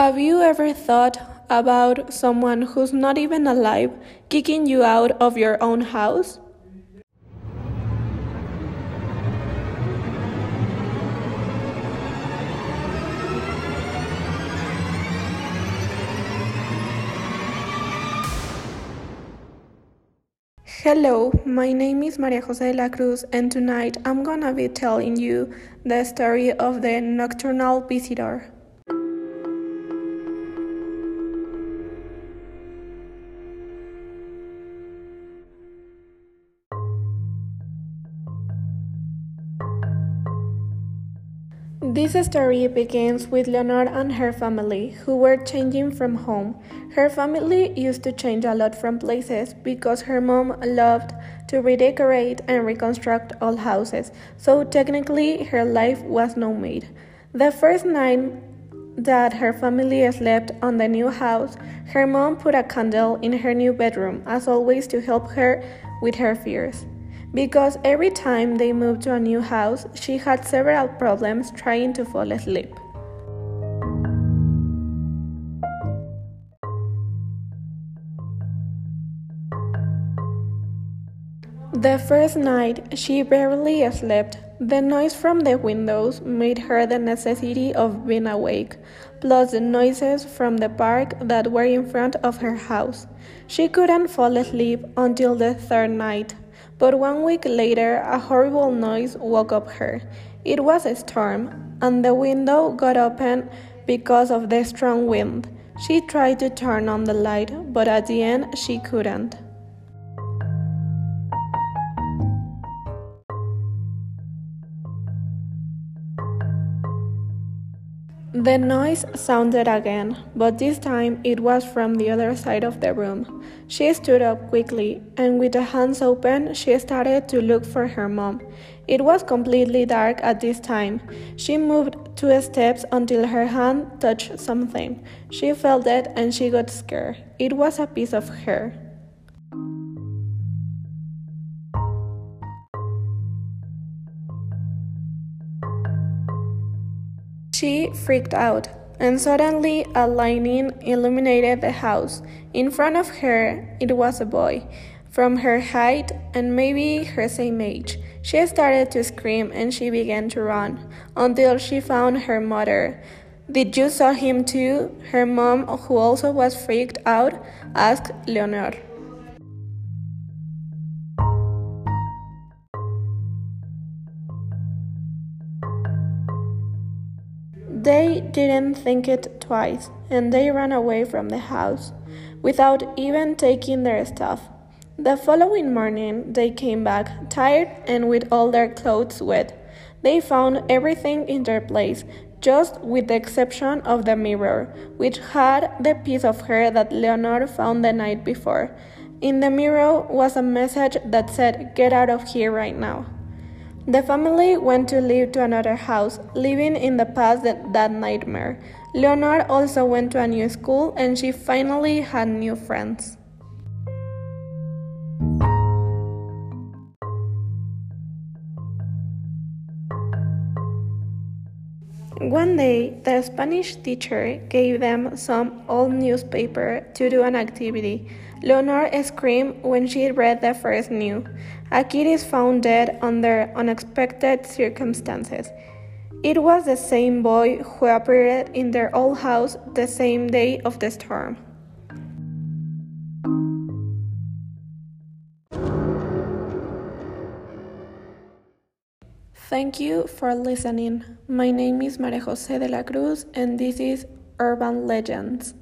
Have you ever thought about someone who's not even alive kicking you out of your own house? Hello, my name is Maria Jose de la Cruz, and tonight I'm gonna be telling you the story of the nocturnal visitor. This story begins with Leonor and her family, who were changing from home. Her family used to change a lot from places because her mom loved to redecorate and reconstruct old houses, so technically her life was nomade. The first night that her family slept on the new house, her mom put a candle in her new bedroom, as always, to help her with her fears because every time they moved to a new house, she had several problems trying to fall asleep. The first night, she barely slept. The noise from the windows made her the necessity of being awake, plus the noises from the park that were in front of her house. She couldn't fall asleep until the third night. But one week later, a horrible noise woke up her. It was a storm, and the window got open because of the strong wind. She tried to turn on the light, but at the end she couldn't. The noise sounded again, but this time it was from the other side of the room. She stood up quickly, and with her hands open, she started to look for her mom. It was completely dark at this time. She moved two steps until her hand touched something. She felt it and she got scared. It was a piece of hair. She freaked out, and suddenly a lightning illuminated the house. In front of her, it was a boy, from her height and maybe her same age. She started to scream and she began to run until she found her mother. Did you saw him too? Her mom, who also was freaked out, asked Leonor. They didn't think it twice, and they ran away from the house without even taking their stuff. The following morning, they came back, tired and with all their clothes wet. They found everything in their place, just with the exception of the mirror, which had the piece of hair that Leonor found the night before. In the mirror was a message that said, Get out of here right now. The family went to live to another house, living in the past that, that nightmare. Leonor also went to a new school and she finally had new friends. One day, the Spanish teacher gave them some old newspaper to do an activity. Leonor screamed when she read the first news. A kid is found dead under unexpected circumstances. It was the same boy who appeared in their old house the same day of the storm. Thank you for listening. My name is Maria Jose de la Cruz, and this is Urban Legends.